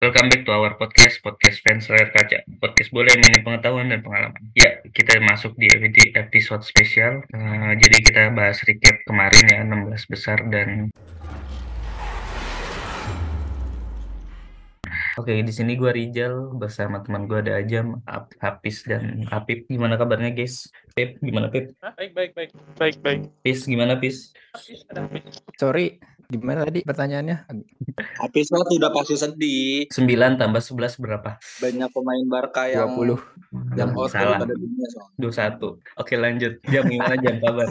Welcome back to our podcast, podcast fans layar kaca. Podcast boleh mengenai pengetahuan dan pengalaman. Ya, kita masuk di episode spesial. Uh, jadi kita bahas recap kemarin ya, 16 besar dan Oke, di sini gue Rijal bersama teman gue ada Ajam, Hafiz dan Apip. Gimana kabarnya guys? Pip, gimana Pip? baik, baik, baik, baik, baik. Pis, gimana Pis? Sorry, gimana tadi pertanyaannya? Hafiz tuh udah pasti sedih. 9 tambah 11 berapa? Banyak pemain Barca yang 20. yang Hmm, out salah. pada dunia soalnya. 21. Oke lanjut. Jam gimana jam kabar?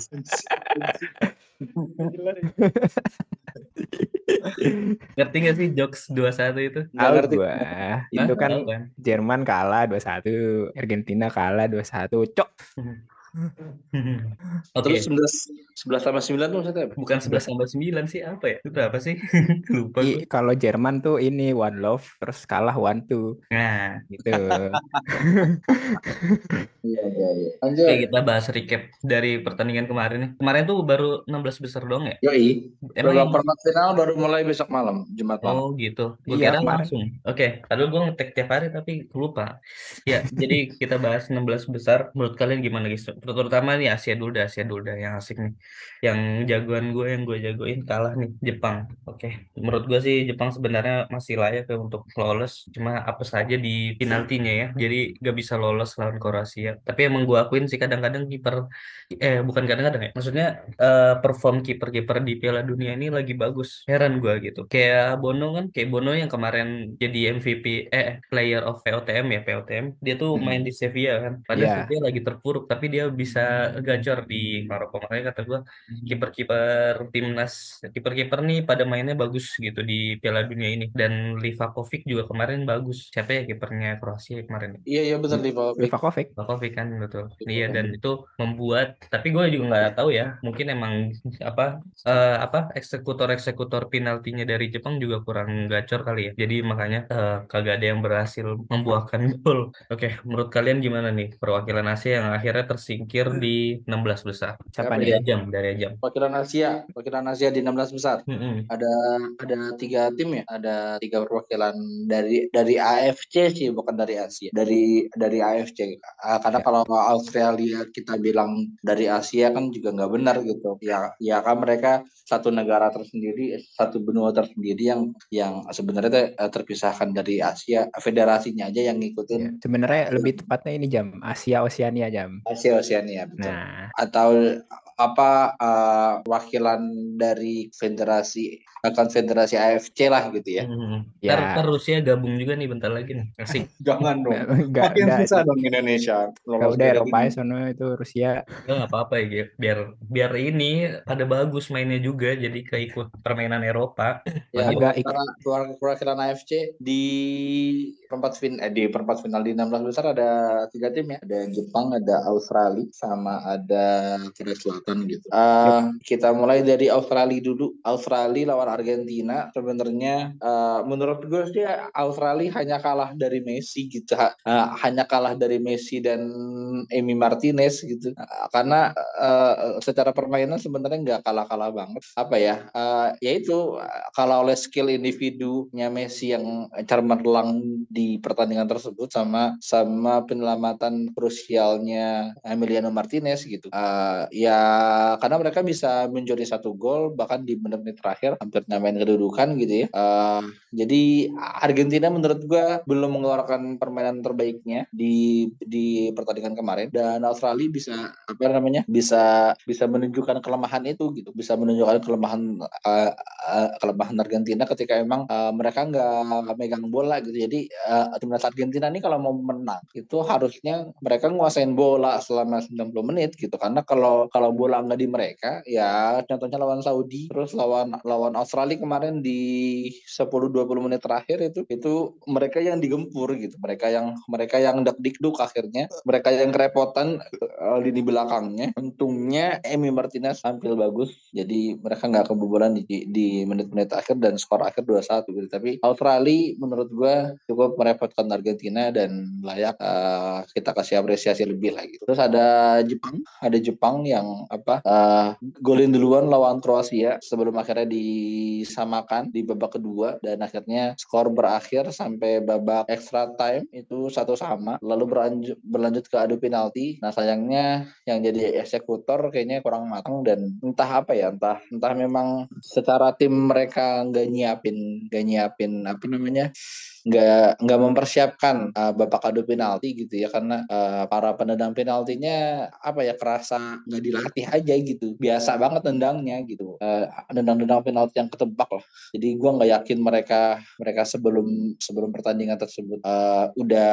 Ngerti gak sih jokes 21 itu? Tahu ngerti. gua. Itu kan kan? Jerman kalah 21, Argentina kalah 21. Cok. Oke. Terus 11 11 sama 9 tuh maksudnya apa? Bukan 11 tambah 9 sih apa ya? Itu berapa sih? Lupa. I- kalau Jerman tuh ini one love terus kalah one two Nah, gitu. Iya, iya, iya. Lanjut. oke kita bahas recap dari pertandingan kemarin nih. Kemarin tuh baru 16 besar dong ya? Yoi. Emang Babak perempat final baru mulai besok malam, Jumat malam. Oh gitu. Gue Iya, kira kemarin. langsung. Oke, padahal gue ngetek tiap hari tapi lupa. Ya, jadi kita bahas 16 besar. Menurut kalian gimana guys? Terutama nih Asia dulu dah, Asia dulu dah yang asik nih. Yang jagoan gue yang gue jagoin kalah nih Jepang. Oke, menurut gue sih Jepang sebenarnya masih layak ya untuk lolos. Cuma apa saja di penaltinya ya. Jadi gak bisa lolos lawan Kroasia. Tapi emang gue akuin sih kadang-kadang kiper eh bukan kadang-kadang ya. Maksudnya eh, perform kiper-kiper di Piala Dunia ini lagi bagus. Heran gua gitu. Kayak Bono kan, kayak Bono yang kemarin jadi MVP eh Player of POTM ya, POTM. Dia tuh main di Sevilla kan. Padahal Iya. Sevilla lagi terpuruk tapi dia bisa gacor di Maroko. Makanya kata gua kiper-kiper timnas, kiper-kiper nih pada mainnya bagus gitu di Piala Dunia ini. Dan Livakovic juga kemarin bagus. Siapa ya kipernya Kroasia kemarin? Iya, iya benar Livakovic. Livakovic. Livakovic kan betul. Iya dan itu membuat tapi gue juga nggak tahu ya mungkin emang apa eh, apa eksekutor-eksekutor penaltinya dari Jepang juga kurang gacor kali ya. Jadi makanya eh, kagak ada yang berhasil membuahkan gol. Oke, menurut kalian gimana nih perwakilan Asia yang akhirnya tersingkir di 16 besar? Siapa? Dari jam, dari jam. Wakilan Asia, wakilan Asia di 16 besar. Ada ada tiga tim ya, ada tiga perwakilan dari dari AFC sih, bukan dari Asia. Dari dari AFC. Ah, karena Ya. kalau Australia kita bilang dari Asia kan juga nggak benar gitu. Ya ya kan mereka satu negara tersendiri, satu benua tersendiri yang yang sebenarnya eh, terpisahkan dari Asia. Federasinya aja yang ngikutin Ya, Sebenarnya lebih tepatnya ini jam Asia Oceania jam. Asia Oceania betul. Nah, atau apa eh, wakilan dari federasi eh, konfederasi AFC lah gitu ya. Hmm. Ya. Ntar, ntar Rusia gabung juga nih bentar lagi nih. Asik. Jangan dong. enggak Makin enggak. susah dong Indonesia. Kalau lolos udah dari Eropa ya sono itu Rusia. Ya nggak apa-apa ya, biar biar ini pada bagus mainnya juga, jadi keikut permainan Eropa. Ya, Agak ik- perwakilan perwa- perwakilan AFC di perempat fin eh, di perempat final di 16 besar ada tiga tim ya. Ada Jepang, ada Australia, sama ada Korea Selatan gitu. Eh, kita mulai dari Australia dulu. Australia lawan Argentina sebenarnya eh, menurut gue sih Australia hanya kalah dari Messi gitu. Eh, hanya kalah dari Messi dan Emi Martinez gitu. Eh, karena eh, secara permainan sebenarnya nggak kalah-kalah banget. Apa ya? Eh, yaitu kalau oleh skill individunya Messi yang cemerlang di pertandingan tersebut sama sama penyelamatan krusialnya Emiliano Martinez gitu. Eh, ya karena mereka bisa mencuri satu gol bahkan di menit-menit terakhir hampir nyamain kedudukan gitu ya. Eh, jadi Argentina menurut gua belum mengeluarkan permainan terbaiknya di di pertandingan kemarin. Dan Australia bisa apa namanya bisa bisa menunjukkan kelemahan itu gitu. Bisa menunjukkan kelemahan eh, eh, kelemahan Argentina ketika emang eh, mereka nggak megang bola gitu. Jadi eh, timnas Argentina ini kalau mau menang itu harusnya mereka nguasain bola selama 90 menit gitu. Karena kalau kalau bola nggak di mereka ya contohnya lawan Saudi terus lawan lawan Australia kemarin di 10-20 menit terakhir itu itu mereka yang digempur gitu. Mereka yang mereka yang dak dikduk akhirnya. Mereka yang kerepotan eh, lini belakangnya. Untungnya Emi Martinez tampil bagus. Jadi mereka nggak kebobolan di di menit-menit akhir dan skor akhir 2-1 gitu. Tapi Australia menurut gua cukup merepotkan Argentina dan layak uh, kita kasih apresiasi lebih lagi. Terus ada Jepang, ada Jepang yang apa uh, golin duluan lawan Kroasia sebelum akhirnya disamakan di babak kedua. Dan akhirnya skor berakhir sampai babak extra time itu satu sama lalu berlanjut berlanjut ke adu penalti. Nah sayangnya yang jadi eksekutor kayaknya kurang matang dan entah apa ya entah entah memang secara tim mereka nggak nyiapin nggak nyiapin apa namanya nggak nggak mempersiapkan uh, babak adu penalti gitu ya. Karena uh, para penendang penaltinya apa ya kerasa nggak dilatih aja gitu. Biasa banget tendangnya gitu. Uh, nendang-nendang penalti yang ketebak lah. Jadi gue nggak yakin mereka mereka sebelum sebelum pertandingan tersebut uh, udah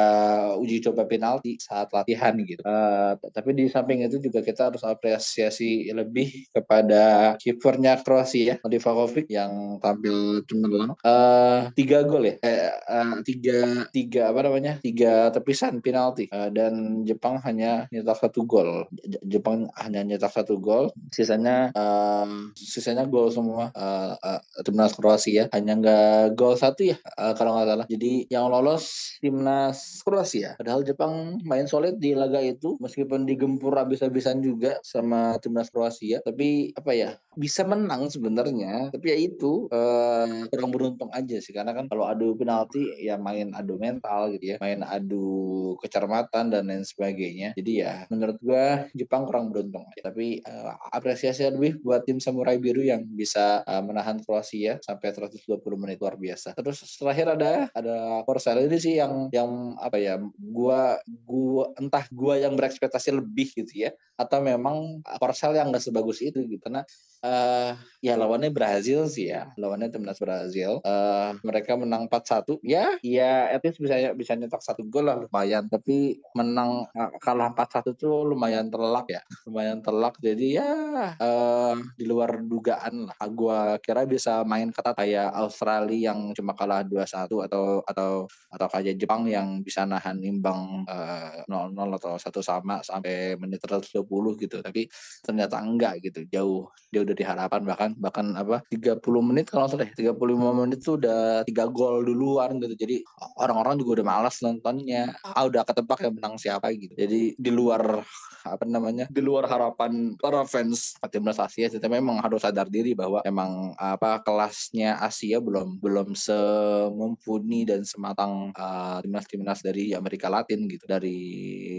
uji coba penalti saat latihan gitu. Uh, tapi di samping itu juga kita harus apresiasi lebih kepada kipernya Kroasia Livakovic yang tampil cemerlang uh, tiga gol ya. Eh, uh, tiga. Tiga apa namanya? Tiga tepisan penalti. Uh, dan Jepang hanya nyetak satu gol. Jepang hanya nyetak satu gol. Sisanya uh, sisanya gol semua. Uh, uh, timnas Kroasia. Hanya nggak gol satu ya uh, kalau nggak salah. Jadi yang lolos timnas Kroasia. Padahal Jepang main solid di laga itu. Meskipun digempur habis-habisan juga sama timnas Kroasia. Tapi apa ya bisa menang sebenarnya. Tapi ya itu uh, kurang beruntung aja sih. Karena kan kalau adu penalti ya main adu mental gitu ya main adu kecermatan dan lain sebagainya. Jadi ya menurut gua Jepang kurang beruntung tapi uh, apresiasi lebih buat tim Samurai Biru yang bisa uh, menahan Kroasia sampai 120 menit luar biasa. Terus terakhir ada ada Korsel ini sih yang yang apa ya gua gua entah gua yang berekspektasi lebih gitu ya atau memang Korsel yang nggak sebagus itu gitu. Karena uh, ya lawannya Brazil sih ya. Lawannya timnas Brazil. Uh, mereka menang 4-1 ya ya at least bisa bisa nyetak satu gol lah lumayan. Tapi menang kalah 4-1 tuh lumayan telak ya. Lumayan telak jadi ya uh, di luar dugaan lah. Gua kira bisa main ketat. Kayak Australia yang cuma kalah 2-1 atau atau atau kayak Jepang yang bisa nahan imbang uh, 0-0 atau satu sama sampai menit 120 gitu. Tapi ternyata enggak gitu. Jauh jauh dari harapan. Bahkan bahkan apa 30 menit kalau salah 35 ya, menit tuh udah tiga gol duluan gitu. Jadi orang-orang juga udah malas nontonnya. Ah udah ketebak yang menang siapa gitu. Jadi di luar apa namanya di luar harapan para fans timnas Asia kita memang harus sadar diri bahwa emang apa kelasnya Asia belum belum semumpuni dan sematang uh, timnas-timnas dari Amerika Latin gitu. Dari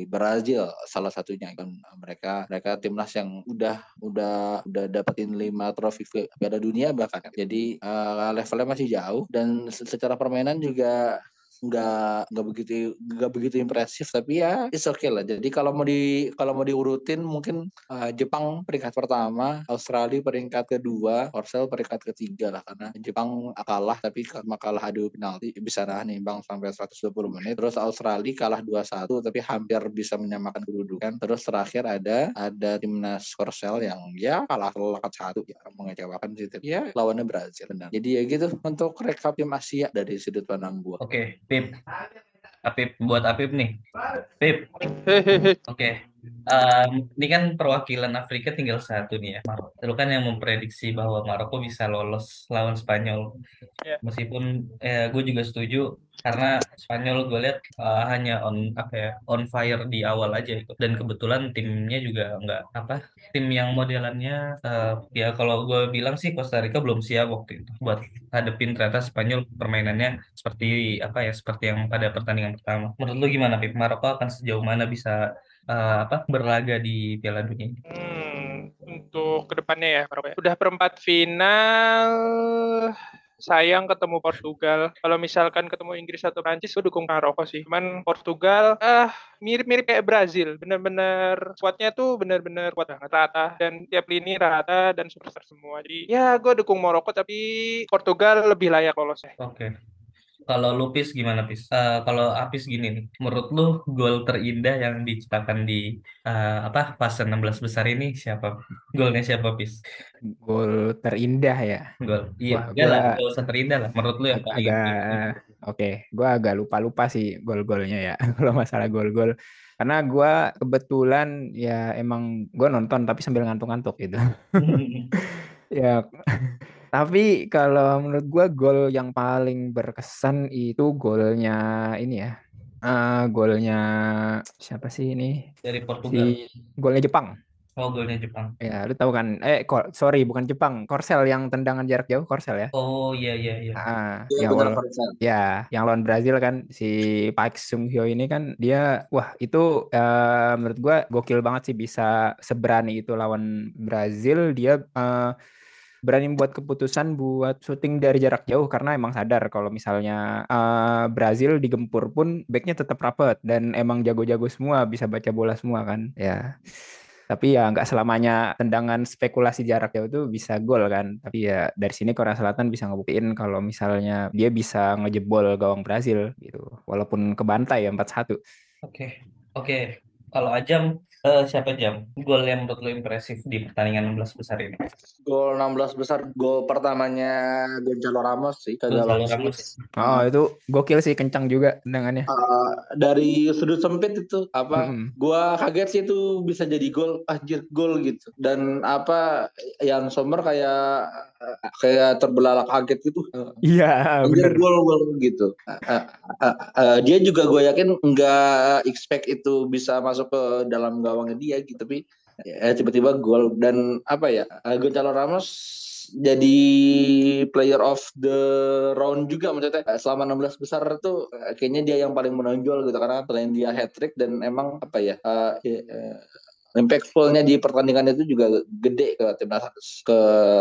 Brazil salah satunya. Kan mereka mereka timnas yang udah udah udah dapetin lima trofi Piala Dunia bahkan. Jadi uh, levelnya masih jauh dan secara permainan juga nggak nggak begitu nggak begitu impresif tapi ya it's okay lah. Jadi kalau mau di kalau mau diurutin mungkin uh, Jepang peringkat pertama Australia peringkat kedua Korsel peringkat ketiga lah karena Jepang kalah tapi karena kalah adu penalti bisa nahan imbang sampai 120 menit. Terus Australia kalah 2-1 tapi hampir bisa menyamakan kedudukan. Terus terakhir ada ada timnas Korsel yang ya kalah telak satu ya mengecewakan sih ya lawannya Brazil. Benar. Jadi ya gitu untuk rekap tim Asia dari sudut pandang gua. Oke. okay. Pip. Apip buat Apip nih. Pip. Oke. Okay. Um, ini kan perwakilan Afrika tinggal satu nih ya, Maroko. Lu kan yang memprediksi bahwa Maroko bisa lolos lawan Spanyol. Yeah. Meskipun eh, gue juga setuju karena Spanyol gue lihat uh, hanya on apa ya on fire di awal aja itu dan kebetulan timnya juga nggak apa tim yang modelannya uh, ya kalau gue bilang sih Costa Rica belum siap waktu itu buat hadepin ternyata Spanyol permainannya seperti apa ya seperti yang pada pertandingan pertama menurut lu gimana Pip Maroko akan sejauh mana bisa uh, apa berlaga di Piala Dunia ini? Hmm, untuk ke depannya ya Maroko ya. Udah perempat final sayang ketemu Portugal. Kalau misalkan ketemu Inggris atau Prancis, gue dukung Maroko sih. Cuman Portugal, ah mirip-mirip kayak Brazil. Bener-bener kuatnya tuh bener-bener kuat banget rata dan tiap lini rata dan superstar semua. Jadi ya gue dukung Maroko tapi Portugal lebih layak lolos ya. Oke. Okay. Kalau Lupis gimana Pis? Uh, kalau Apis gini nih, menurut lu gol terindah yang diciptakan di uh, apa fase 16 besar ini siapa? Golnya siapa Pis? Gol terindah ya. Gol. Iya, Wah, lah, gol terindah lah menurut lu yang agak, agak Oke, okay. gua agak lupa-lupa sih gol-golnya ya. kalau masalah gol-gol karena gue kebetulan ya emang gue nonton tapi sambil ngantuk-ngantuk gitu ya Tapi kalau menurut gua gol yang paling berkesan itu golnya ini ya. Eh, golnya siapa sih ini? dari Si Portugal. golnya Jepang. Oh, golnya Jepang. Ya, lu tahu kan? Eh, kor- sorry, bukan Jepang. Korsel yang tendangan jarak jauh, Korsel ya. Oh, iya iya iya. Ah, Iya yang benar lawan, ya, yang lawan Brazil kan si Park Sung Hyo ini kan dia, wah itu eh, menurut gua gokil banget sih bisa seberani itu lawan Brazil. Dia eh, berani membuat keputusan buat syuting dari jarak jauh karena emang sadar kalau misalnya eh, Brazil digempur pun backnya tetap rapet dan emang jago-jago semua bisa baca bola semua kan. Ya. Tapi ya nggak selamanya tendangan spekulasi jarak jauh itu bisa gol kan. Tapi ya dari sini Korea Selatan bisa ngebuktiin kalau misalnya dia bisa ngejebol gawang Brazil gitu. Walaupun kebantai ya 4-1 Oke. Oke. Kalau Ajam eh, siapa Jam? Gol yang menurut lo impresif di pertandingan 16 besar ini. Gol 16 besar, gol pertamanya Gonzalo Ramos sih ke Gonzalo Ramos. Oh itu gokil sih kencang juga tendangannya Uh, dari sudut sempit itu apa Mm-mm. gua kaget sih itu bisa jadi gol anjir gol gitu. Dan apa yang Sommer kayak kayak terbelalak kaget gitu. Uh, iya bener. gol gol gitu. Uh, uh, uh, uh, dia juga gue yakin nggak expect itu bisa masuk ke dalam gawangnya dia gitu. Tapi ya, tiba-tiba gol dan apa ya uh, Gonzalo Ramos jadi player of the round juga maksudnya. Uh, selama 16 besar tuh uh, kayaknya dia yang paling menonjol gitu karena selain dia hat trick dan emang apa ya uh, uh, impactfulnya di pertandingan itu juga gede ke timnas ke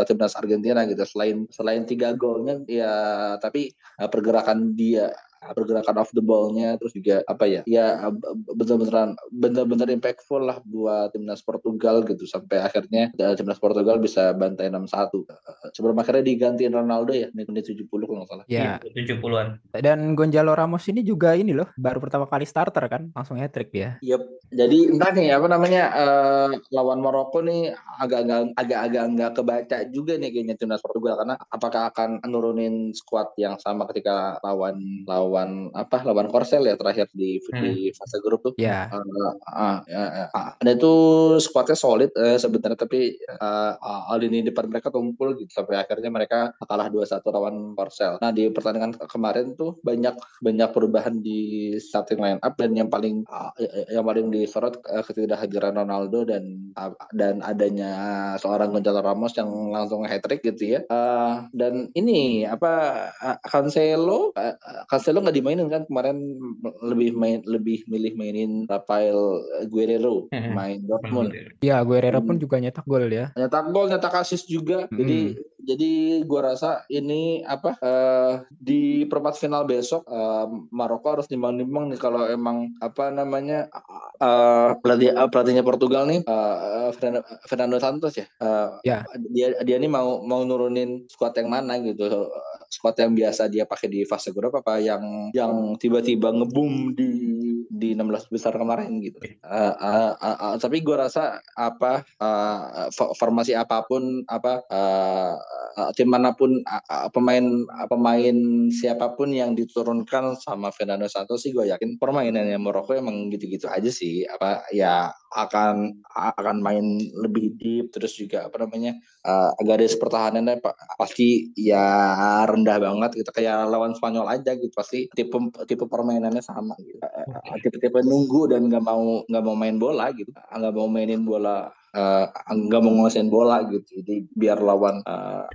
timnas Argentina gitu. Selain selain tiga golnya ya tapi pergerakan dia pergerakan off the ball-nya terus juga apa ya ya bener-beneran bener-bener impactful lah buat timnas Portugal gitu. Sampai akhirnya uh, timnas Portugal bisa bantai 6-1 Uh, sebelum akhirnya digantiin Ronaldo ya menit menit 70 kalau nggak salah. Ya Iya, 70-an. dan Gonzalo Ramos ini juga ini loh baru pertama kali starter kan langsung hat trick dia. Yep. Jadi entah nih apa namanya eh, lawan Maroko nih agak-agak agak-agak nggak kebaca juga nih kayaknya timnas Portugal. Karena apakah akan nurunin squad yang sama ketika lawan lawan apa lawan Korsel ya terakhir di di fase grup tuh. ya Eh, ah, ya, ya, ah, ada itu squadnya solid eh, sebenarnya tapi eh, ah, lini depan mereka tumpul gitu sampai akhirnya mereka kalah 2-1 lawan Korsel. Nah di pertandingan ke- kemarin tuh banyak banyak perubahan di starting line up dan yang paling ah, yang paling disorot eh, ketidakhadiran Ronaldo dan ah, dan adanya seorang Gonzalo Ramos yang langsung hat trick gitu ya. Eh, dan ini apa ah, Cancelo eh, Cancelo nggak dimainin kan kemarin lebih main lebih milih mainin Rafael Guerrero Mm-mm. main Dortmund ya Guerrero pun Hmm. juga nyetak gol ya nyetak gol nyetak assist juga Mm-mm. jadi jadi gua rasa ini apa eh, di perempat final besok eh, Maroko harus nimbang-nimbang nih kalau emang apa namanya eh, pelatih eh, pelatihnya Portugal nih eh, Fernando, Fernando Santos ya Eh, Ya. dia dia nih mau mau nurunin squad yang mana gitu squad yang biasa dia pakai di fase grup apa yang yang tiba-tiba ngebum di di 16 besar kemarin gitu. Eh, eh, eh, eh, tapi gua rasa apa fo- formasi apa pun apa eh, eh, tim mana pun eh, eh, pemain pemain siapa pun yang diturunkan sama Fernando Santos sih gue yakin permainannya Maroko emang gitu-gitu aja sih apa ya akan akan main lebih deep terus juga apa namanya uh, garis pertahanannya pa- pasti ya rendah banget gitu. Kayak lawan Spanyol aja gitu pasti tipe tipe permainannya sama gitu. Uh, tipe-tipe nunggu dan nggak mau nggak mau main bola gitu. Nggak mau mainin bola uh, nggak mau nguasain bola gitu. Jadi biar lawan uh,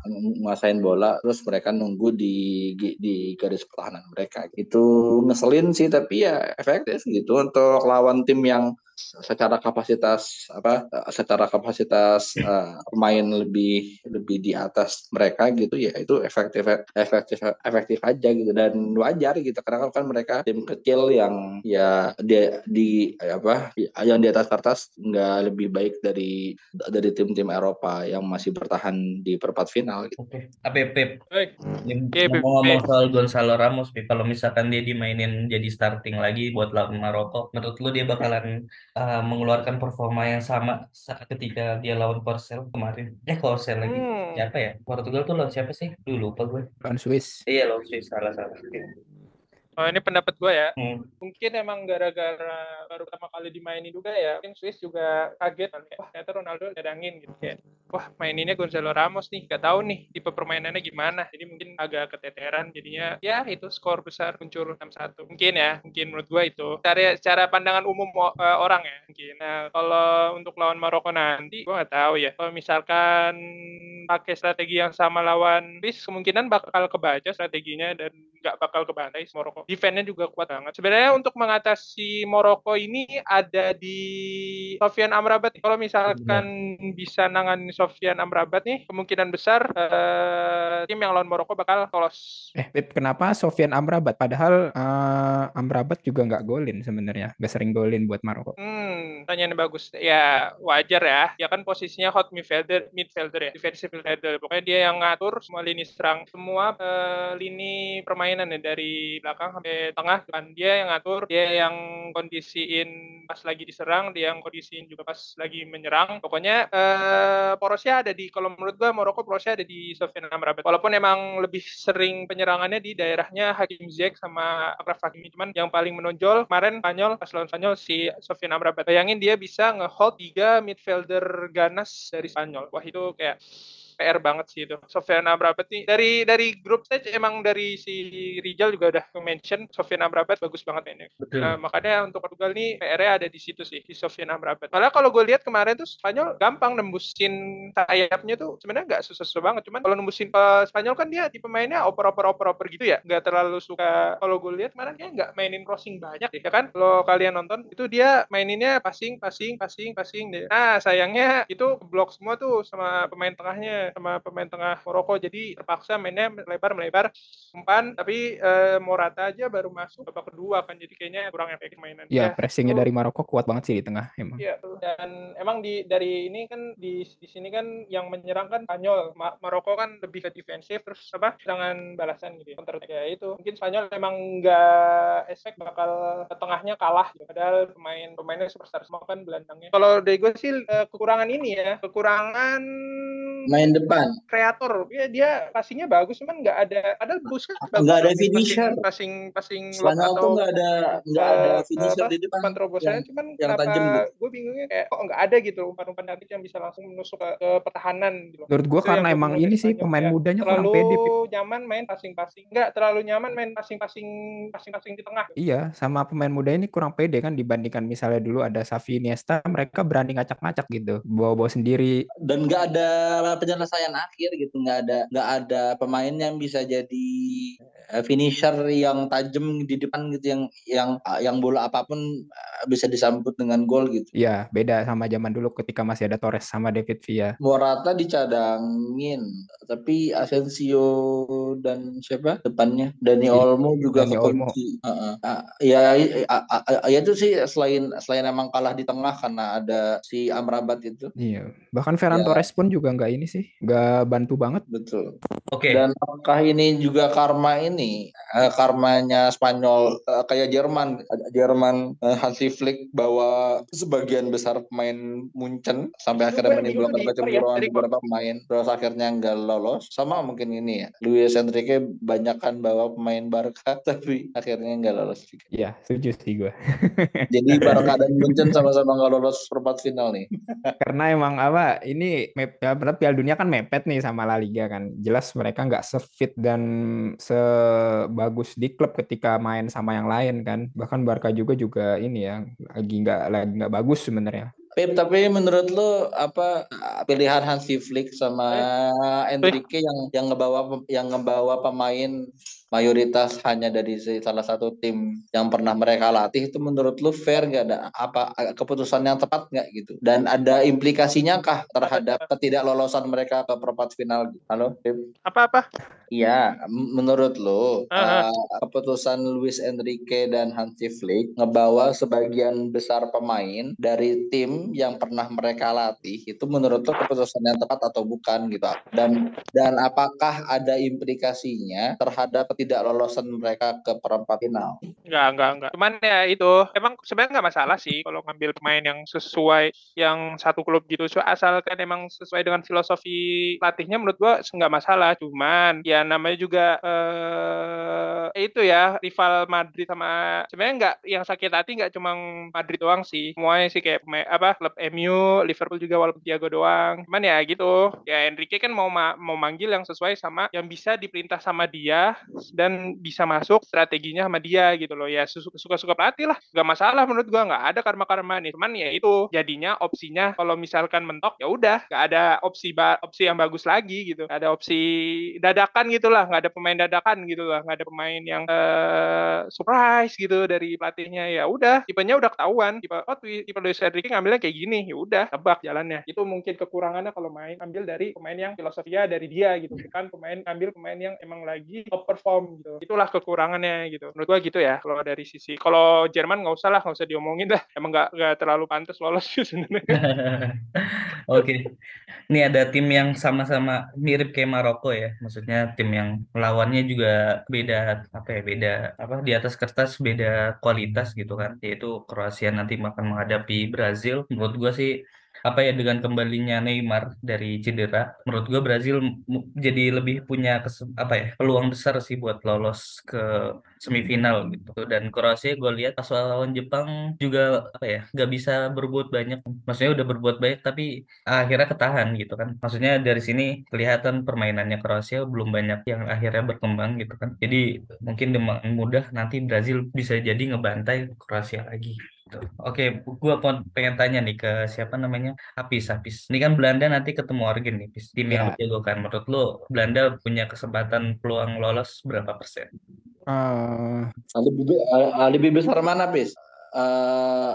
nguasain bola terus mereka nunggu di di, di garis pertahanan mereka. Itu ngeselin sih tapi ya efektif gitu untuk lawan tim yang secara kapasitas apa eh, secara kapasitas eh, pemain lebih lebih di atas mereka gitu ya itu efektif efektif efektif aja gitu dan wajar gitu karena kan mereka tim kecil yang ya dia di apa yang di atas kertas nggak lebih baik dari dari tim-tim Eropa yang masih bertahan di perempat final gitu. Oke. Apa Pep? Baik. Ngomong-ngomong soal Gonzalo Ramos, kalau misalkan dia dimainin jadi starting lagi buat lawan Maroko, menurut lu dia bakalan uh, mengeluarkan performa yang sama saat ketika dia lawan Korsel kemarin? Eh Korsel lagi. Hmm. Siapa ya? Portugal tuh lawan siapa sih? Dulu lupa gue. lawan Swiss Iya lawan Swiss, salah salah. Oh, ini pendapat gue ya. Hmm. Mungkin emang gara-gara baru pertama kali dimainin juga ya. Mungkin Swiss juga kaget kan. Kayak, Wah, ternyata Ronaldo nyadangin gitu. Kayak, wah maininnya Gonzalo Ramos nih gak tahu nih tipe permainannya gimana jadi mungkin agak keteteran jadinya ya itu skor besar muncul 6-1 mungkin ya mungkin menurut gue itu secara secara pandangan umum uh, orang ya mungkin nah kalau untuk lawan Maroko nanti gue nggak tahu ya kalau misalkan pakai strategi yang sama lawan Swiss kemungkinan bakal kebaca strateginya dan nggak bakal kebantai Maroko. Defense-nya juga kuat banget. Sebenarnya untuk mengatasi Maroko ini ada di Sofian Amrabat. Kalau misalkan ya. bisa nangan Sofian Amrabat nih, kemungkinan besar uh, tim yang lawan Maroko bakal lolos. Eh, Pip, kenapa Sofian Amrabat? Padahal uh, Amrabat juga nggak golin sebenarnya, nggak sering golin buat Maroko. Hmm, tanyaan bagus. Ya wajar ya. Ya kan posisinya hot midfielder, midfielder ya, defensive midfielder. Pokoknya dia yang ngatur semua lini serang, semua uh, lini permainan permainan ya dari belakang sampai tengah kan. Dia yang ngatur dia yang kondisiin pas lagi diserang dia yang kondisiin juga pas lagi menyerang. Pokoknya eh, porosnya ada di kalau menurut gua Maroko porosnya ada di Sofian Amrabat walaupun emang lebih sering penyerangannya di daerahnya Hakim Ziyech sama Akraf Hakimi. Cuman yang paling menonjol kemarin Spanyol pas lawan Spanyol si Sofian Amrabat bayangin dia bisa ngehold tiga midfielder ganas dari Spanyol. Wah itu kayak PR banget sih itu. Sofian Amrabat nih dari dari grup stage emang dari si Rijal juga udah mention Sofian Amrabat bagus banget mainnya. Betul. Nah, makanya untuk Portugal nih PR-nya ada di situ sih di Sofian Amrabat. Malah kalau gue lihat kemarin tuh Spanyol gampang nembusin sayapnya tuh sebenarnya nggak susah-susah banget. Cuman kalau nembusin uh, Spanyol kan dia tipe mainnya oper-oper-oper-oper gitu ya. Nggak terlalu suka kalau gue lihat kemarin dia nggak mainin crossing banyak ya kan. Kalau kalian nonton itu dia maininnya passing, passing, passing, passing deh. Nah sayangnya itu blok semua tuh sama pemain tengahnya sama pemain tengah Maroko jadi terpaksa mainnya melebar melebar umpan tapi uh, Morata aja baru masuk babak kedua kan jadi kayaknya kurang efektif mainan. Iya, ya, pressingnya dari Maroko kuat banget sih di tengah emang. Iya, dan emang di dari ini kan di di sini kan yang menyerang kan Spanyol, Ma Maroko kan lebih ke defensif terus apa serangan balasan gitu. Ya. Counter ya itu. Mungkin Spanyol emang nggak expect bakal ke tengahnya kalah gitu. Padahal pemain pemainnya superstar semua kan gelandangnya. Kalau dari gue sih eh, kekurangan ini ya, kekurangan main depan kreator ya dia passingnya bagus cuman nggak ada ada Busquets nggak ada finisher passing passing Spanyol tuh nggak ada nggak ada finisher di depan umpan terobosannya cuman yang tajam gitu. gue bingungnya kayak kok nggak ada gitu umpan-umpan cantik yang bisa langsung menusuk ke, ke pertahanan gitu. menurut gue karena emang ini sih pemain ya. mudanya terlalu kurang pede nyaman main passing-passing nggak terlalu nyaman main passing-passing passing-passing di tengah iya sama pemain muda ini kurang pede kan dibandingkan misalnya dulu ada Xavi Iniesta mereka berani ngacak-ngacak gitu bawa-bawa sendiri dan nggak ada penyelesaian akhir gitu nggak ada nggak ada pemain yang bisa jadi eh, finisher yang tajam di depan gitu yang yang yang bola apa pun eh, bisa disambut dengan gol gitu. Iya, beda sama zaman dulu ketika masih ada Torres sama David Villa. Morata dicadangin, tapi Asensio dan siapa depannya Dani Olmo juga Dani Olmo. Uh, uh, uh, ya, uh, uh, ya itu sih selain selain emang kalah di tengah karena ada si Amrabat itu. Iya, bahkan Ferran ya. Torres pun juga nggak ini sih, nggak bantu banget. Betul. Oke. Okay. Dan apakah ini juga karma ini uh, karmanya Spanyol uh, kayak Jerman, Jerman uh, Hansi Flick bawa sebagian besar pemain Munchen sampai akhirnya menimbulkan kecemburuan beberapa pemain terus akhirnya nggak lolos sama mungkin ini ya Luis Enrique banyakkan bawa pemain Barca tapi akhirnya nggak lolos juga. Iya setuju sih gue. Jadi Barca dan Munchen sama-sama nggak lolos perempat final nih. Karena emang apa ini ya benar Piala Dunia kan mepet nih sama La Liga kan jelas mereka nggak sefit dan sebagus di klub ketika main sama yang lain kan bahkan Barca juga juga ini ya lagi nggak lagi nggak bagus sebenarnya. Pep, tapi menurut lo apa pilihan Hansi Flick sama eh. Enrique yang yang ngebawa yang ngebawa pemain mayoritas hanya dari salah satu tim yang pernah mereka latih itu menurut lu fair nggak? Ada apa keputusan yang tepat nggak gitu? Dan ada implikasinya kah terhadap ketidaklolosan mereka ke perempat final? Halo Tim apa apa? Iya menurut lu uh, uh, keputusan Luis Enrique dan Hansi Flick ngebawa sebagian besar pemain dari tim yang pernah mereka latih itu menurut lu keputusan yang tepat atau bukan gitu? Dan dan apakah ada implikasinya terhadap tidak lolosan mereka ke perempat final. Enggak, enggak, enggak. Cuman ya itu, emang sebenarnya nggak masalah sih kalau ngambil pemain yang sesuai yang satu klub gitu. So, asalkan emang sesuai dengan filosofi latihnya menurut gua nggak masalah. Cuman ya namanya juga eh itu ya rival Madrid sama sebenarnya nggak yang sakit hati nggak cuma Madrid doang sih. Semuanya sih kayak pemain, apa klub MU, Liverpool juga walaupun Thiago doang. Cuman ya gitu. Ya Enrique kan mau ma mau manggil yang sesuai sama yang bisa diperintah sama dia dan bisa masuk strateginya sama dia gitu loh. Ya suka-suka pelatih lah. Gak masalah menurut gua nggak ada karma-karma nih. Cuman ya itu jadinya opsinya kalau misalkan mentok ya udah nggak ada opsi opsi yang bagus lagi gitu. Gak ada opsi dadakan gitu lah. Nggak ada pemain dadakan gitu lah. Nggak ada pemain yang uh, surprise gitu dari pelatihnya. Ya udah tipenya udah ketahuan. Tipe oh tipe Luis Enrique ngambilnya kayak gini. Ya udah tebak jalannya. Itu mungkin kekurangannya kalau main ambil dari pemain yang filosofia dari dia gitu. Bukan pemain ambil pemain yang emang lagi top perform gitu. Itulah kekurangannya gitu. Menurut gua gitu ya kalau dari sisi kalau Jerman nggak usah lah nggak usah diomongin lah. Emang nggak nggak terlalu pantas lolos sebenarnya. Oke. Ini ada tim yang sama-sama mirip kayak Maroko ya. Maksudnya tim yang lawannya juga beda apa ya beda apa di atas kertas beda kualitas gitu kan. Yaitu Kroasia nanti akan menghadapi Brazil. Menurut gua sih apa ya dengan kembalinya Neymar dari cedera, menurut gue Brazil jadi lebih punya apa ya peluang besar sih buat lolos ke semifinal gitu. Dan Kroasia gue lihat pas lawan Jepang juga apa ya nggak bisa berbuat banyak. Maksudnya udah berbuat banyak tapi akhirnya ketahan gitu kan. Maksudnya dari sini kelihatan permainannya Kroasia belum banyak yang akhirnya berkembang gitu kan. Jadi mungkin dengan mudah nanti Brazil bisa jadi ngebantai Kroasia lagi. Gitu. Oke, gua pengen tanya nih ke siapa namanya? Apis, Apis. Ini kan Belanda nanti ketemu Argen nih, Apis. Tim yang Ya. kan. Menurut lo Belanda punya kesempatan peluang lolos berapa persen? Eh, Lebih, eh, lebih besar mana, Pis? Eh,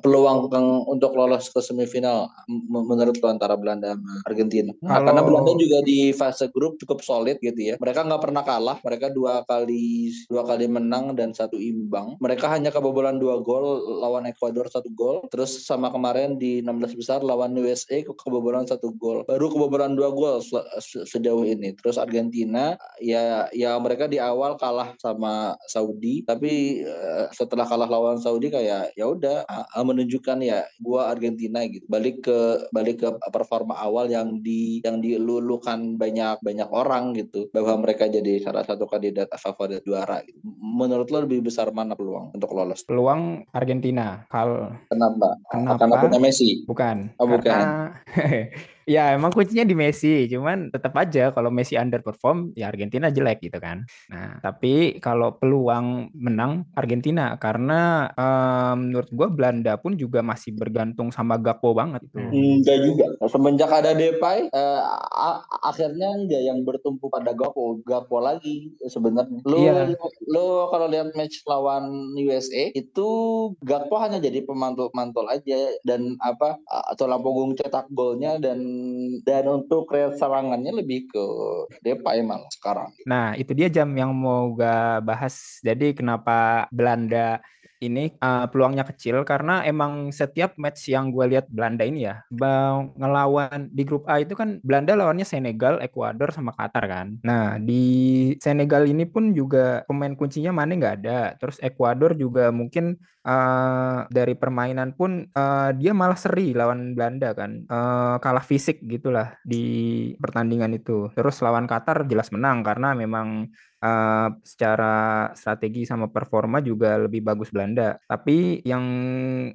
peluang untuk lolos ke semifinal menurut lo antara Belanda sama Argentina? Nah, Kalau- karena Belanda juga di fase grup cukup solid gitu ya. Mereka nggak pernah kalah. Mereka dua kali dua kali menang dan satu imbang. Mereka hanya kebobolan dua gol lawan Ekuador satu gol. Terus sama kemarin di 16 besar lawan USA ke- kebobolan satu gol. Baru kebobolan dua gol se- se- sejauh ini. Terus Argentina ya ya mereka di awal kalah sama Saudi, tapi eh, setelah kalah lawan Saudi kayak ya udah ah, ah, menunjukkan ya gua Argentina gitu. Balik ke balik ke performa awal yang di yang dilulukan banyak banyak orang gitu bahwa mereka jadi salah satu kandidat favorit juara gitu. Menurut lo lebih besar mana peluang untuk lolos? peluang Argentina. Kal Kenapa? Kenapa? Karena punya Messi. bukan. Oh, bukan. Ya emang kuncinya di Messi, cuman tetap aja kalau Messi underperform ya Argentina jelek gitu kan. Nah, tapi kalau peluang menang Argentina karena em, menurut gua Belanda pun juga masih bergantung sama Gakpo banget itu. Hmm. Enggak juga. Semenjak ada Depay, eh, akhirnya enggak yang bertumpu pada Gakpo, Gakpo lagi sebenarnya. Lu, Iya. lu kalau lihat match lawan USA itu Gakpo hanya jadi pemantul-pemantul aja dan apa atau punggung cetak golnya dan dan untuk kreasi serangannya lebih ke Depay malah sekarang. Nah, itu dia jam yang mau gak bahas. Jadi kenapa Belanda ini uh, peluangnya kecil karena emang setiap match yang gue lihat Belanda ini ya, bang ngelawan di grup A itu kan Belanda lawannya Senegal, Ekuador sama Qatar kan. Nah di Senegal ini pun juga pemain kuncinya Mane nggak ada. Terus Ekuador juga mungkin uh, dari permainan pun uh, dia malah seri lawan Belanda kan, uh, kalah fisik gitulah di pertandingan itu. Terus lawan Qatar jelas menang karena memang uh, secara strategi sama performa juga lebih bagus Belanda. Tapi yang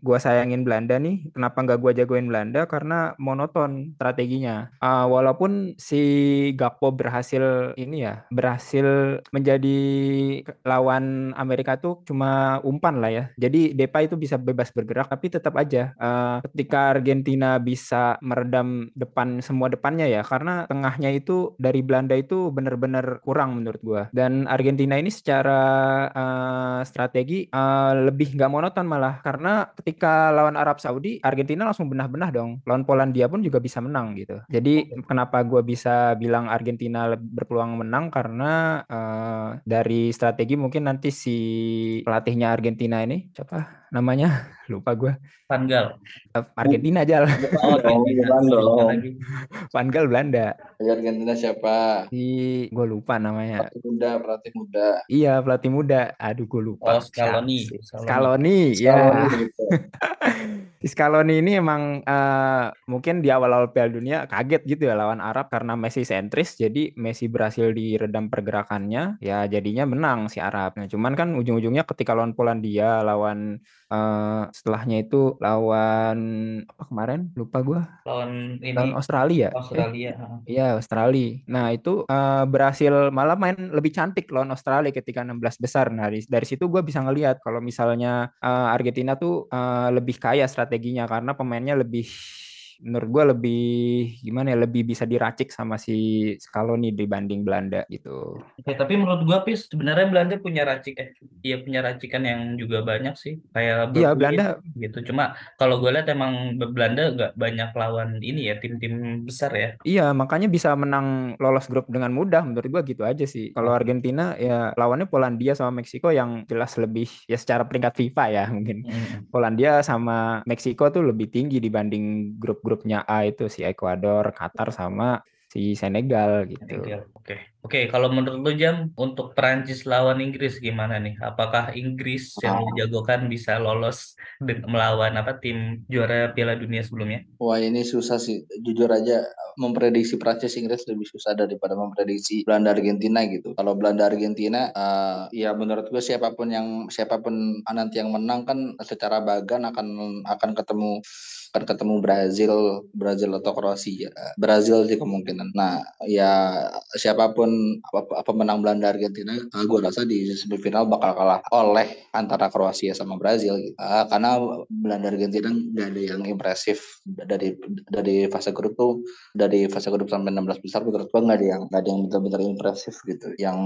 gua sayangin Belanda nih, kenapa nggak gua jagoin Belanda? Karena monoton strateginya. Uh, walaupun si Gakpo berhasil ini ya, berhasil menjadi lawan Amerika tuh cuma umpan lah ya. Jadi Depay itu bisa bebas bergerak, tapi tetap aja uh, ketika Argentina bisa meredam depan semua depannya ya, karena tengahnya itu dari Belanda itu benar-benar kurang menurut gua. Dan Argentina ini secara uh, strategi uh, lebih nggak monoton malah karena ketika lawan Arab Saudi Argentina langsung benah-benah dong. Lawan Polandia pun juga bisa menang gitu. Jadi kenapa gue bisa bilang Argentina berpeluang menang? Karena uh, dari strategi mungkin nanti si pelatihnya Argentina ini siapa namanya? Lupa gue Van Gaal. Argentina aja lah Oh, Argentina. Van Gaal Belanda Argentina siapa? si gue lupa namanya Pelatih muda, pelatih muda. iya pelatih muda aduh gue lupa Oh, Scaloni. Scaloni ya Scaloni gitu. Si Scaloni ini emang uh, mungkin di awal-awal Piala Dunia kaget gitu ya lawan Arab karena Messi sentris jadi Messi berhasil diredam pergerakannya ya jadinya menang si Arab. Nah, cuman kan ujung-ujungnya ketika lawan Polandia lawan uh, setelahnya itu lawan apa kemarin lupa gua lawan ini lawan Australia. Australia. Eh, iya, Australia. Nah, itu uh, berhasil malah main lebih cantik lawan Australia ketika 16 besar. Nah, dari, dari situ gue bisa ngelihat kalau misalnya uh, Argentina tuh uh, lebih kaya strateginya karena pemainnya lebih menurut gue lebih gimana ya lebih bisa diracik sama si Scaloni dibanding Belanda gitu. Oke, tapi menurut gue Pis sebenarnya Belanda punya racik eh iya punya racikan yang juga banyak sih kayak Iya Belanda gitu. Cuma kalau gue lihat emang Belanda nggak banyak lawan ini ya tim-tim besar ya. Iya makanya bisa menang lolos grup dengan mudah menurut gue gitu aja sih. Kalau Argentina ya lawannya Polandia sama Meksiko yang jelas lebih ya secara peringkat FIFA ya mungkin. Hmm. Polandia sama Meksiko tuh lebih tinggi dibanding grup grupnya A itu si Ekuador, Qatar sama si Senegal gitu. Oke. Oke, kalau menurut lu Jam untuk Perancis lawan Inggris gimana nih? Apakah Inggris yang dijagokan bisa lolos melawan apa tim juara Piala Dunia sebelumnya? Wah, ini susah sih. Jujur aja memprediksi Prancis Inggris lebih susah daripada memprediksi Belanda Argentina gitu. Kalau Belanda Argentina uh, ya menurut gue siapa pun yang siapa pun nanti yang menang kan secara bagan akan akan ketemu akan ketemu Brazil, Brazil atau Kroasia. Brazil sih kemungkinan. Nah, ya siapa pun apa, pemenang Belanda Argentina, uh, gue rasa di semifinal bakal kalah oleh antara Kroasia sama Brazil gitu. Uh, karena Belanda Argentina gak ada yang impresif dari dari fase grup tuh dari fase grup sampai 16 besar menurut gue nggak ada yang nggak ada yang benar-benar impresif gitu. Yang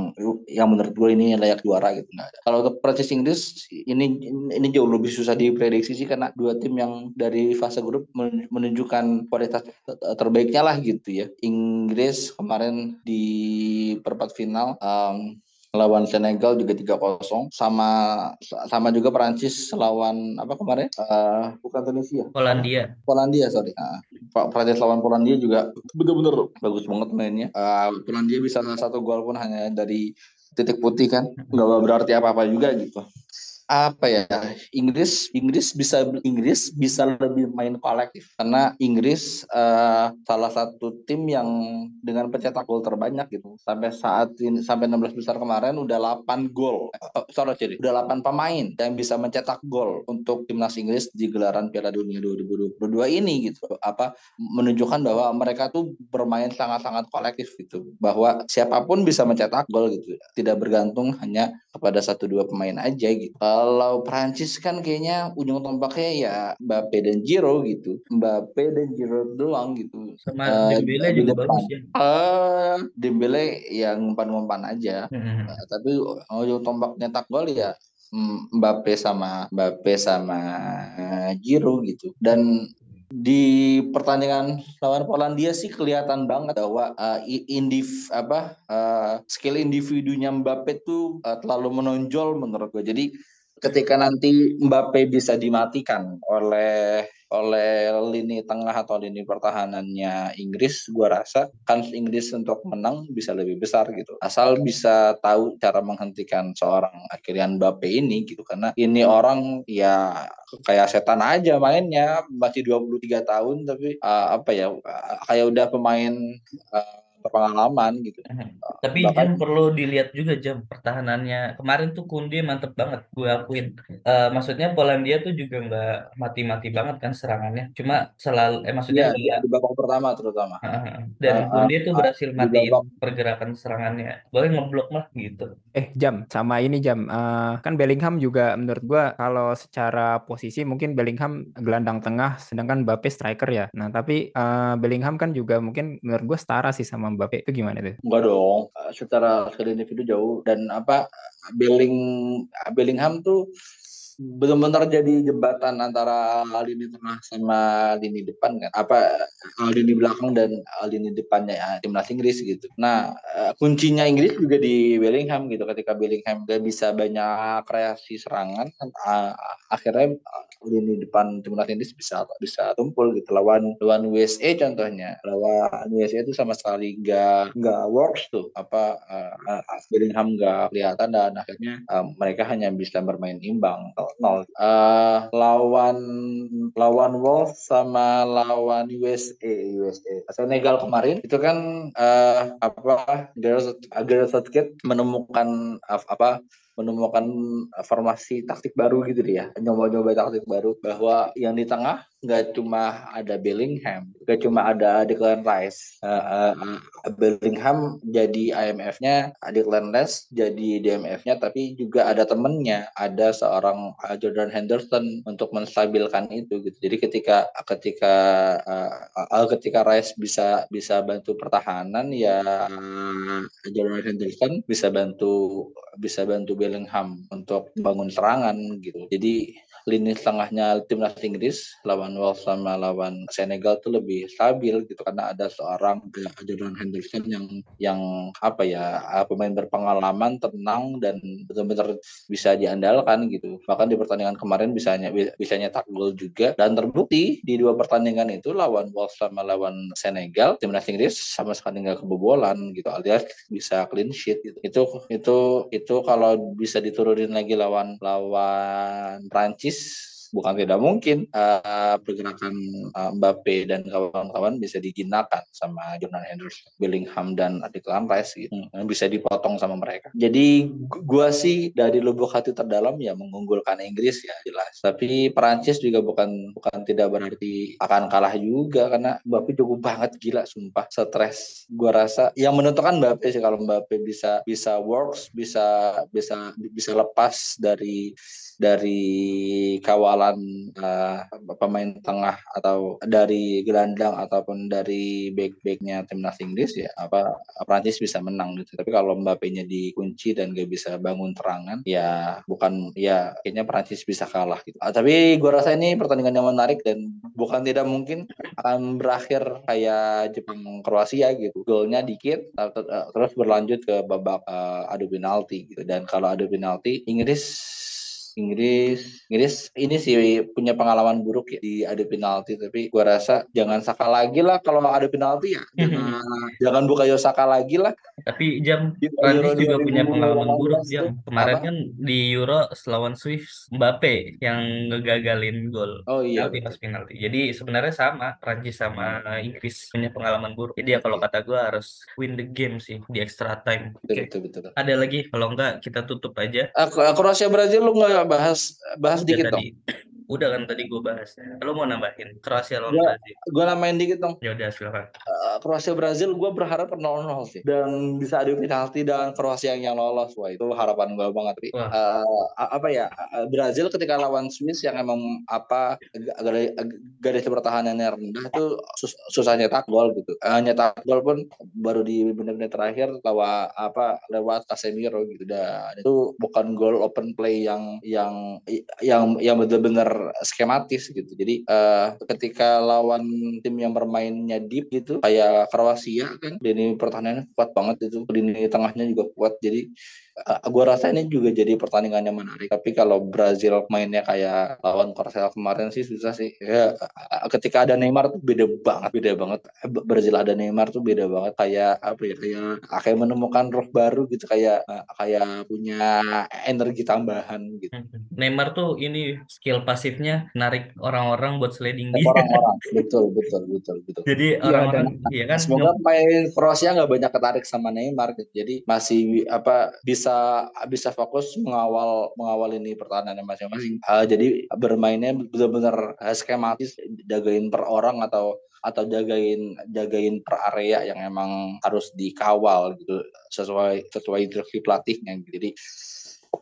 yang menurut gue ini layak juara gitu. Nah, kalau ke Prancis Inggris ini ini jauh lebih susah diprediksi sih karena dua tim yang dari fase grup menunjukkan kualitas terbaiknya lah gitu ya. Inggris kemarin di perempat final um, lawan Senegal juga 3-0 sama sama juga Perancis lawan apa kemarin? Uh, bukan Tunisia. Polandia. Polandia sorry. Uh, Perancis lawan Polandia juga benar-benar bagus banget mainnya. Uh, Polandia bisa satu gol pun hanya dari titik putih kan. Nggak berarti apa-apa juga gitu apa ya Inggris Inggris bisa Inggris bisa lebih main kolektif karena Inggris uh, salah satu tim yang dengan pencetak gol terbanyak gitu. Sampai saat ini sampai 16 besar kemarin udah 8 gol. Uh, sorry jadi udah 8 pemain yang bisa mencetak gol untuk timnas Inggris di gelaran Piala Dunia 2022 ini gitu. Apa menunjukkan bahwa mereka tuh bermain sangat-sangat kolektif gitu. Bahwa siapa pun bisa mencetak gol gitu. Tidak bergantung hanya kepada satu dua pemain aja gitu kalau Prancis kan kayaknya ujung tombaknya ya Mbappe dan Giro gitu. Mbappe dan Giro doang gitu. Sama uh, Dembele juga depan. bagus ya. Uh, Dembele yang umpan-umpan aja. Hmm. Uh, tapi ujung tombak nyetak gol ya mm, Mbappe sama Mbappe sama Giro gitu. Dan di pertandingan lawan Polandia sih kelihatan banget bahwa uh, indiv apa uh, skill individunya Mbappe tuh uh, terlalu menonjol menurut gue. Jadi ketika nanti Mbappe bisa dimatikan oleh oleh lini tengah atau lini pertahanannya Inggris, gua rasa kans Inggris untuk menang bisa lebih besar gitu. Asal bisa tahu cara menghentikan seorang akhirnya Mbappe ini gitu karena ini orang ya kayak setan aja mainnya masih 23 tahun tapi uh, apa ya kayak udah pemain uh, berpengalaman gitu. Hmm. Tapi Bahkan, jam perlu dilihat juga jam pertahanannya. Kemarin tuh Kunde mantep banget, gue akuin. Uh, maksudnya Polandia tuh juga nggak mati-mati banget kan serangannya. Cuma selalu, eh maksudnya ya, di babak pertama terutama. Uh, dan uh, Kunde uh, tuh berhasil uh, matiin pergerakan serangannya. Boleh ngeblok lah gitu. Eh jam, sama ini jam. Uh, kan Bellingham juga menurut gue kalau secara posisi mungkin Bellingham gelandang tengah, sedangkan Mbappe striker ya. Nah tapi uh, Bellingham kan juga mungkin menurut gue setara sih sama Mbappe itu gimana tuh? Enggak dong, secara skill individu jauh dan apa Belling Bellingham tuh benar-benar jadi jembatan antara lini tengah sama lini depan kan? Apa lini belakang dan lini depannya ya, timnas Inggris gitu. Nah eh, kuncinya Inggris juga di Bellingham gitu. Ketika Bellingham gak bisa banyak kreasi serangan akhirnya lini depan timnas Inggris bisa bisa tumpul gitu. Lawan lawan USA contohnya. Lawan USA itu sama sekali nggak nggak works tuh. Apa uh, Bellingham nggak kelihatan dan akhirnya uh, mereka hanya bisa bermain imbang nol. Eh, lawan lawan Wolves sama lawan USA USA. Senegal kemarin itu kan eh, apa Gareth Southgate menemukan ap- apa menemukan formasi taktik baru gitu dia nyoba-nyoba taktik baru bahwa yang di tengah nggak cuma ada Bellingham nggak cuma ada Declan Rice eh, eh, Bellingham jadi IMF-nya Declan Rice jadi DMF-nya tapi juga ada temennya ada seorang eh, Jordan Henderson untuk menstabilkan itu gitu jadi ketika ketika eh, eh, ketika Rice bisa bisa bantu pertahanan ya Jordan Henderson bisa bantu bisa bantu Bellingham untuk bangun serangan gitu. Jadi lini tengahnya timnas Inggris lawan Wales sama lawan Senegal tuh lebih stabil gitu karena ada seorang Jordan Henderson yang yang apa ya uh, pemain berpengalaman tenang dan benar-benar bisa diandalkan gitu. Bahkan di pertandingan kemarin bisanya bisa nyetak gol juga. Dan terbukti di dua pertandingan itu lawan Wales sama lawan Senegal timnas Inggris sama sekali nggak kebobolan gitu alias bisa clean sheet gitu. Itu itu itu kalau bisa diturunin lagi lawan lawan Prancis bukan tidak mungkin uh, pergerakan uh, Mbappe dan kawan-kawan bisa dijinakan sama Jordan Henderson, Bellingham dan Declan Rice gitu. Hmm, bisa dipotong sama mereka. Jadi gu- gua sih dari lubuk hati terdalam ya mengunggulkan Inggris ya jelas. Tapi Perancis juga bukan bukan tidak berarti akan kalah juga karena Mbappe cukup banget gila sumpah stres. Gua rasa yang menentukan Mbappe sih kalau Mbappe bisa bisa works, bisa bisa bisa lepas dari dari kawalan uh, pemain tengah atau dari gelandang ataupun dari back-backnya timnas Inggris ya apa Prancis bisa menang gitu. Tapi kalau Mbappe-nya dikunci dan gak bisa bangun terangan ya bukan ya kayaknya Prancis bisa kalah gitu. Ah, tapi gue rasa ini pertandingan yang menarik dan bukan tidak mungkin akan berakhir kayak Jepang Kroasia gitu. Golnya dikit ter- terus berlanjut ke babak uh, adu penalti gitu. Dan kalau adu penalti Inggris Inggris Inggris ini sih punya pengalaman buruk ya di adu penalti tapi gua rasa jangan Saka lagi lah kalau adu penalti ya jangan, jangan buka Yosaka lagi lah Tapi jam Prancis juga punya 2018 pengalaman buruk jam. Kemarin Apa? kan di Euro lawan Swiss Mbappe yang ngegagalin gol. oh iya penalti pas penalti. Jadi sebenarnya sama Prancis sama Inggris punya pengalaman buruk. Jadi ya kalau kata gue harus win the game sih di extra time. betul Oke. betul betul Ada lagi kalau enggak kita tutup aja. Kro- Kroasia Brazil lu nggak bahas bahas Udah dikit dong. Udah kan tadi gue bahas. Lo mau nambahin Kroasia lawan Ya. Brazil? gue namain dikit dong Ya udah silakan. Eh, Kroasia Brazil gue berharap 0-0 sih dan bisa adu penalti dan Kroasia yang lolos wah itu harapan gue banget Ri. Wah. Eh, apa ya eh, Brazil ketika lawan Swiss yang emang apa garis, garis pertahanannya rendah itu sus- susah nyetak gol gitu Eh, nyetak gol pun baru di menit-menit terakhir lewat apa lewat Casemiro gitu dan itu bukan gol open play yang yang yang yang benar-benar skematis gitu. Jadi eh, ketika lawan tim yang bermainnya deep gitu kayak Kroasia kan lini pertahanannya kuat banget itu lini tengahnya juga kuat. Jadi uh, gua rasa ini juga jadi pertandingan yang menarik. Tapi kalau Brazil mainnya kayak lawan Korsel kemarin sih susah sih. Ya uh, ketika ada Neymar tuh beda banget beda banget. Eh, Brazil ada Neymar tuh beda banget. Kayak apa ya kayak kayak menemukan roh baru gitu. Kayak kayak punya energi tambahan gitu. Hmm. Neymar tuh ini skill pasifnya narik orang-orang buat sliding dia. orang-orang. Betul betul betul betul. Jadi Iya, orang-orang iya kan? Semoga pemain Kroasia nggak banyak ketarik sama Neymar gitu. Jadi masih apa bisa bisa fokus mengawal mengawal ini pertahanannya masing-masing. Ah, jadi bermainnya benar-benar eh, skematis jagain per orang atau atau jagain jagain per area yang emang harus dikawal gitu sesuai sesuai instruksi pelatihnya gitu. Jadi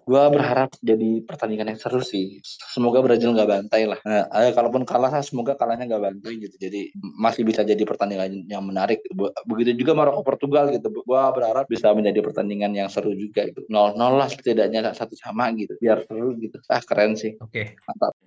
gua berharap jadi pertandingan yang seru sih. Semoga Brazil nggak bantai lah. Nah, eh, kalaupun kalah, semoga kalahnya nggak bantai gitu. Jadi masih bisa jadi pertandingan yang menarik. Be- Begitu juga Maroko Portugal gitu. Gua berharap bisa menjadi pertandingan yang seru juga gitu. 0-0 lah setidaknya satu sama gitu. Biar seru gitu. Ah keren sih. Oke. Mantap.